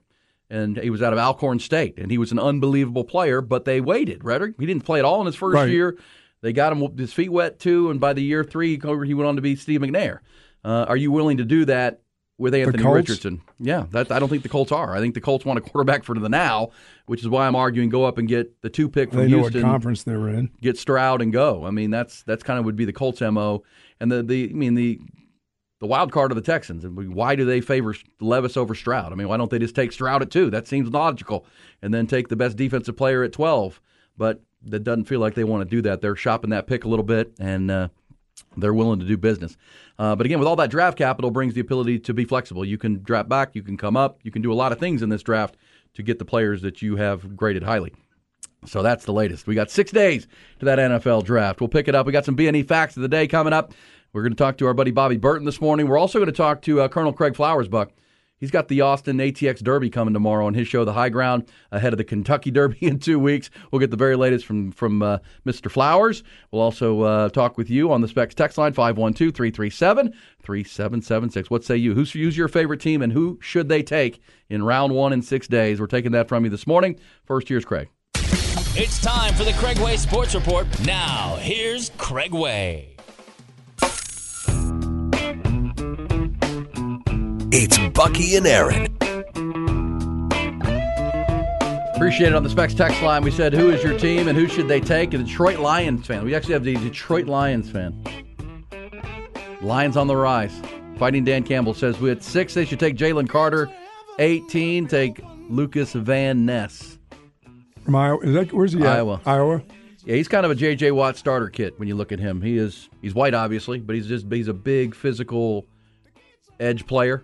and he was out of Alcorn State, and he was an unbelievable player. But they waited, right? He didn't play at all in his first Right. year. They got him his feet wet too, and by the year three, he went on to be Steve McNair. Uh, are you willing to do that with Anthony? Richardson? Yeah, that, I don't think the Colts are. I think the Colts want a quarterback for the now, which is why I'm arguing go up and get the two pick from They know Houston what conference they're in. get Stroud and go. I mean, that's that's kind of would be the Colts mo. And the the I mean the the wild card of the Texans. And Why do they favor Levis over Stroud? I mean, why don't they just take Stroud at two? That seems logical, and then take the best defensive player at twelve. But that doesn't feel like they want to do that. They're shopping that pick a little bit, and uh, they're willing to do business. Uh, but again, with all that draft capital brings the ability to be flexible. You can draft back, you can come up, you can do a lot of things in this draft to get the players that you have graded highly. So that's the latest. We got six days to that NFL draft. We'll pick it up. We got some B&E facts of the day coming up. We're going to talk to our buddy Bobby Burton this morning. We're also going to talk to uh, Colonel Craig Flowersbuck. He's got the Austin ATX Derby coming tomorrow on his show, The High Ground, ahead of the Kentucky <laughs> Derby in two weeks. We'll get the very latest from from uh, Mr. Flowers. We'll also uh, talk with you on the Specs text line 512 337 3776. What say you? Who's, who's your favorite team and who should they take in round one in six days? We're taking that from you this morning. First, here's Craig. It's time for the Craigway Sports Report. Now, here's Craig It's Bucky and Aaron. Appreciate it on the Specs text line. We said, who is your team and who should they take? A Detroit Lions fan. We actually have the Detroit Lions fan. Lions on the rise. Fighting Dan Campbell says, with six, they should take Jalen Carter. 18, take Lukas Van Ness. From Iowa, is that where's he at? Iowa. Iowa. Yeah, he's kind of a J.J. Watt starter kit when you look at him. He is he's white, obviously, but he's just he's a big physical edge player.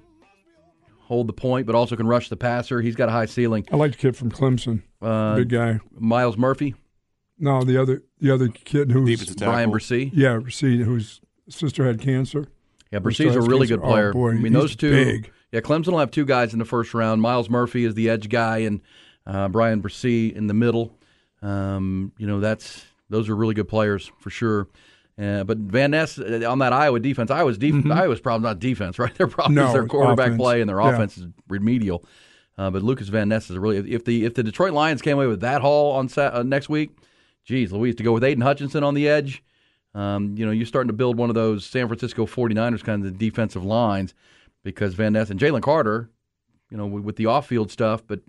Hold the point, but also can rush the passer. He's got a high ceiling. I like the kid from Clemson. Uh, Big guy. Myles Murphy, No, the other the other kid who's Bryan Bresee. yeah, see, whose sister had cancer. Yeah, Or still Bresee's a really cancer. good player. Oh, boy, I mean, he's those two. big. Yeah, Clemson will have two guys in the first round. Myles Murphy is the edge guy, and uh, Bryan Bresee in the middle. Um, you know, that's those are really good players for sure. Uh, but Van Ness uh, on that Iowa defense, Iowa's def- Iowa's problem not defense, <laughs> right? Their problem Mm-hmm. No, is their quarterback offense. play and their Yeah. offense is remedial. Uh, but Lukas Van Ness is really if the if the Detroit Lions came away with that haul on Sa- uh, next week, geez, Louise to go with Aidan Hutchinson on the edge. Um, you know, you're starting to build one of those San Francisco 49ers kind of defensive lines because Van Ness and Jalen Carter, you know, with, with the off-field stuff, but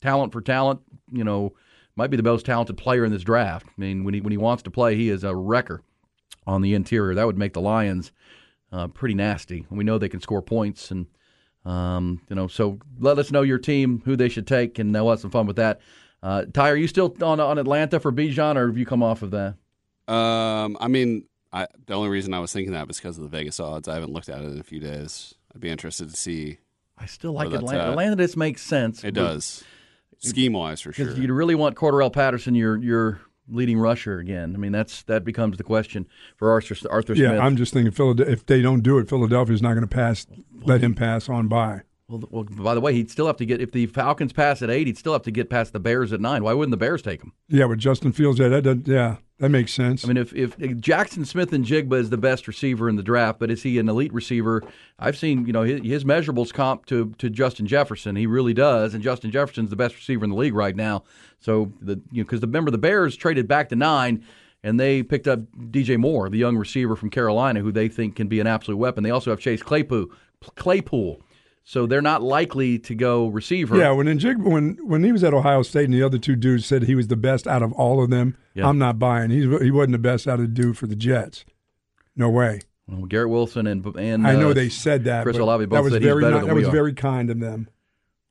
talent for talent, you know, might be the most talented player in this draft. I mean, when he when he wants to play, he is a wrecker on the interior. That would make the Lions uh, pretty nasty. And we know they can score points, and um, you know, so let us know your team, who they should take, and we'll have some fun with that. Uh, Ty, are you still on on Atlanta for Bijan, or have you come off of that? Um, I mean, I, the only reason I was thinking that was because of the Vegas odds. I haven't looked at it in a few days. I'd be interested to see. I still like Atlanta. at. Atlanta just makes sense. It does, scheme wise for sure. because you really want Cordarrelle Patterson, your your leading rusher again. I mean, that's that becomes the question for Arthur Arthur Yeah, Smith. I'm just thinking if they don't do it, Philadelphia's not going to pass. Let him pass on by. Well, well, by the way, he'd still have to get if the Falcons pass at eight, he'd still have to get past the Bears at nine. Why wouldn't the Bears take him? Yeah, with Justin Fields, yeah, that, does- yeah, that makes sense. I mean, if, if Jaxon Smith-Njigba is the best receiver in the draft, but is he an elite receiver? I've seen you know his, his measurables comp to to Justin Jefferson. He really does, and Justin Jefferson's the best receiver in the league right now. So the you know because remember the Bears traded back to nine. And they picked up DJ Moore, the young receiver from Carolina, who they think can be an absolute weapon. They also have Chase Claypool, Claypool, so they're not likely to go receiver. yeah, when Njig, when when he was at Ohio State and the other two dudes said he was the best out of all of them, Yeah. I'm not buying. He's he wasn't the best out of the dude for the Jets. No way. Well, Garrett Wilson and and I know uh, they said that. Chris Olave both that was said he's very better than that was are. very kind of them.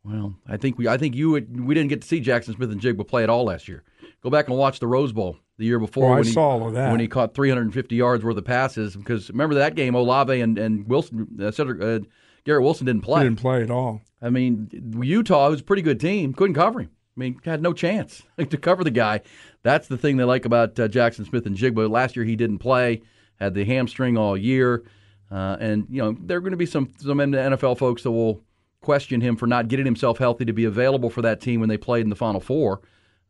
Well, I think we, I think you would, we didn't get to see Jaxon Smith-Njigba play at all last year. Go back and watch the Rose Bowl the year before. Oh, I when he, saw all of that. when he caught 350 yards worth of passes. Because remember that game, Olave and and Wilson, uh, Cedric, uh, Garrett Wilson didn't play. He didn't play at all. I mean, Utah was a pretty good team, couldn't cover him. I mean, had no chance <laughs> to cover the guy. That's the thing they like about uh, Jaxon Smith-Njigba. Last year he didn't play, had the hamstring all year, uh, and you know there are going to be some some NFL folks that will question him for not getting himself healthy to be available for that team when they played in the Final Four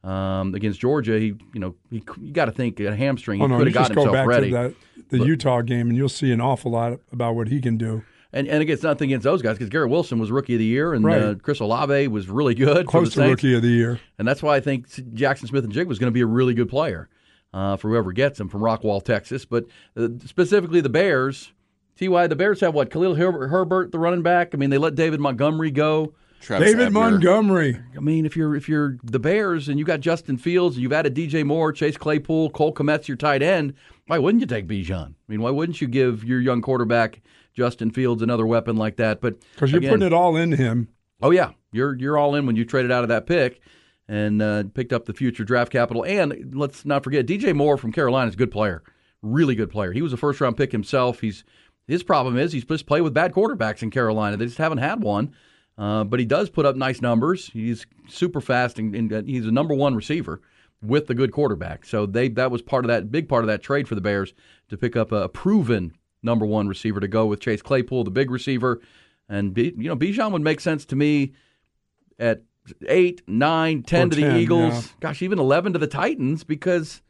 um, against Georgia. He, you know, he, you got to think a hamstring. He Oh no, could you have just gotten go back ready. to that the But- Utah game, and you'll see an awful lot about what he can do. And and against nothing against those guys because Garrett Wilson was rookie of the year and Right. uh, Chris Olave was really good. Close to rookie of the year. And that's why I think Jackson Smith and Jig was going to be a really good player uh, for whoever gets him from Rockwall, Texas. But uh, specifically the Bears, Ty, the Bears have what? Khalil Herbert, Herbert, the running back. I mean, they let David Montgomery go. Travis David Ebner. Montgomery. I mean, if you're if you're the Bears and you got Justin Fields, you've added DJ Moore, Chase Claypool, Cole Kmet's your tight end. Why wouldn't you take Bijan? I mean, why wouldn't you give your young quarterback Justin Fields another weapon like that? But Because you're again- putting it all in him. Oh yeah, you're you're all in when you traded out of that pick and uh, picked up the future draft capital. And let's not forget, DJ Moore from Carolina is a good player, really good player. He was a first round pick himself. He's his problem is he's just played with bad quarterbacks in Carolina. They just haven't had one. Uh, but he does put up nice numbers. He's super fast and, and he's a number one receiver with the good quarterback. So they that was part of that big part of that trade for the Bears to pick up a proven number one receiver to go with Chase Claypool, the big receiver. And you know, Bijan would make sense to me at eight, nine, ten Or to the Eagles. yeah. Gosh, even eleven to the Titans because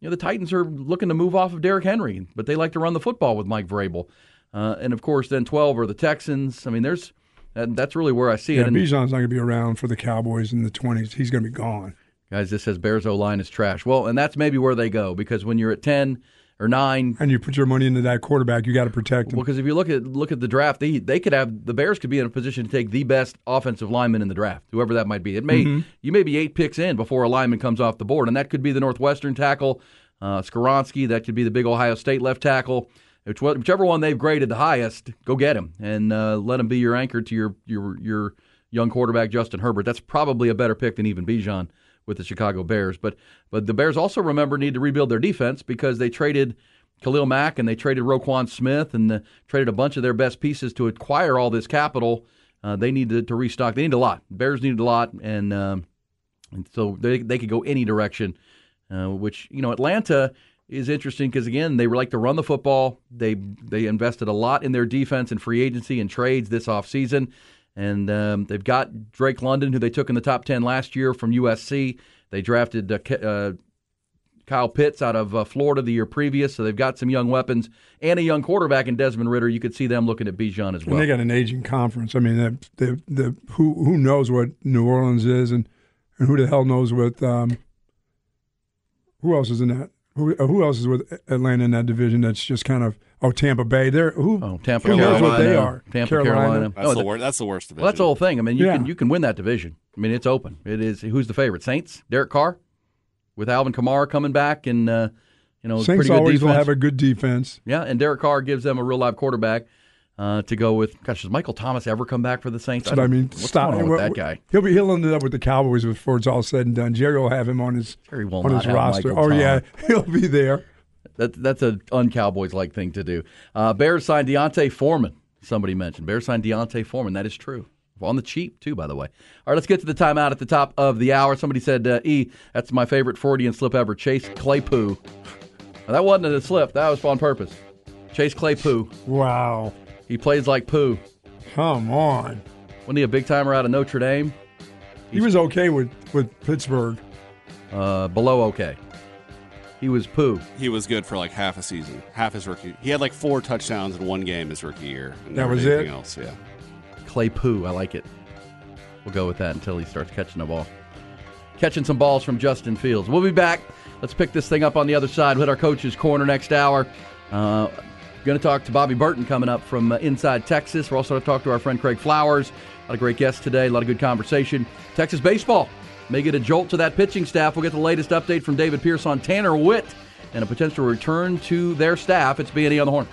you know the Titans are looking to move off of Derrick Henry, but they like to run the football with Mike Vrabel. Uh, and of course, then twelve are the Texans. I mean, there's that, that's really where I see Yeah, it. And Bijan's not going to be around for the Cowboys in the 20s. He's going to be gone. guys, this says Bears O line is trash. Well, and that's maybe where they go because when you're at ten or nine, And you put your money into that quarterback, you got to protect him. Well, because if you look at look at the draft, they they could have the Bears could be in a position to take the best offensive lineman in the draft, whoever that might be. It may Mm-hmm. you may be eight picks in before a lineman comes off the board, and that could be the Northwestern tackle, uh, Skoronski. That could be the big Ohio State left tackle. Which, whichever one they've graded the highest, go get him and uh, let him be your anchor to your your your young quarterback Justin Herbert. That's probably a better pick than even Bijan with the Chicago Bears. But but the Bears also remember need to rebuild their defense because they traded Khalil Mack and they traded Roquan Smith and uh, traded a bunch of their best pieces to acquire all this capital. Uh, they need to, to restock. They need a lot. Bears needed a lot, and, um, and so they they could go any direction. Uh, which you know Atlanta is interesting because again they like to run the football. They they invested a lot in their defense and free agency and trades this offseason. And um, they've got Drake London, who they took in the top ten last year from USC. They drafted uh, uh, Kyle Pitts out of uh, Florida the year previous, so they've got some young weapons and a young quarterback in Desmond Ridder. You could see them looking at Bijan as well. And they got an aging conference. I mean, the, the, the who who knows what New Orleans is, and, and who the hell knows what um, who else is in that? Who, who else is with Atlanta in that division? That's just kind of oh Tampa Bay. They're who? Oh, Tampa, who knows what they are? Tampa, Carolina. Carolina. That's Oh, the the- worst. That's the worst division. Well, that's the whole thing. I mean, you Yeah. can you can win that division. I mean, it's open. It is. Who's the favorite? Saints. Derek Carr, with Alvin Kamara coming back, and uh, you know, Saints pretty good always will defense. have a good defense. yeah, and Derek Carr gives them a real live quarterback uh, to go with. Gosh, does Michael Thomas ever come back for the Saints? That's what I mean. What's Stop going on with that guy? He'll be he'll end up with the Cowboys before it's all said and done. Jerry will have him on his Jerry will on not his have roster. Michael oh yeah, <laughs> he'll be there. That, that's an un-Cowboys like thing to do. Uh, Bears signed D'Onta Foreman. Somebody mentioned Bears signed D'Onta Foreman. That is true. On the cheap too, by the way. All right, let's get to the timeout at the top of the hour. Somebody said, uh, "E, that's my favorite Freudian slip ever." Chase Claypool. Now, that wasn't a slip. That was on purpose. Chase Claypool. Wow. He plays like poo. Come on. Wasn't he a big timer out of Notre Dame? He was okay with with Pittsburgh. Uh, below okay. He was poo. He was good for like half a season, half his rookie. He had like four touchdowns in one game his rookie year. And That was did it? Else, yeah. Clay poo. I like it. We'll go with that until he starts catching the ball. Catching some balls from Justin Fields. We'll be back. Let's pick this thing up on the other side. We'll hit our coach's corner next hour. Uh, going to talk to Bobby Burton coming up from uh, inside Texas. We're also going to talk to our friend Craig Flowers. A lot of great guests today. A lot of good conversation. Texas baseball may get a jolt to that pitching staff. We'll get the latest update from David Pierce on Tanner Witt and a potential return to their staff. It's B&E on the horn.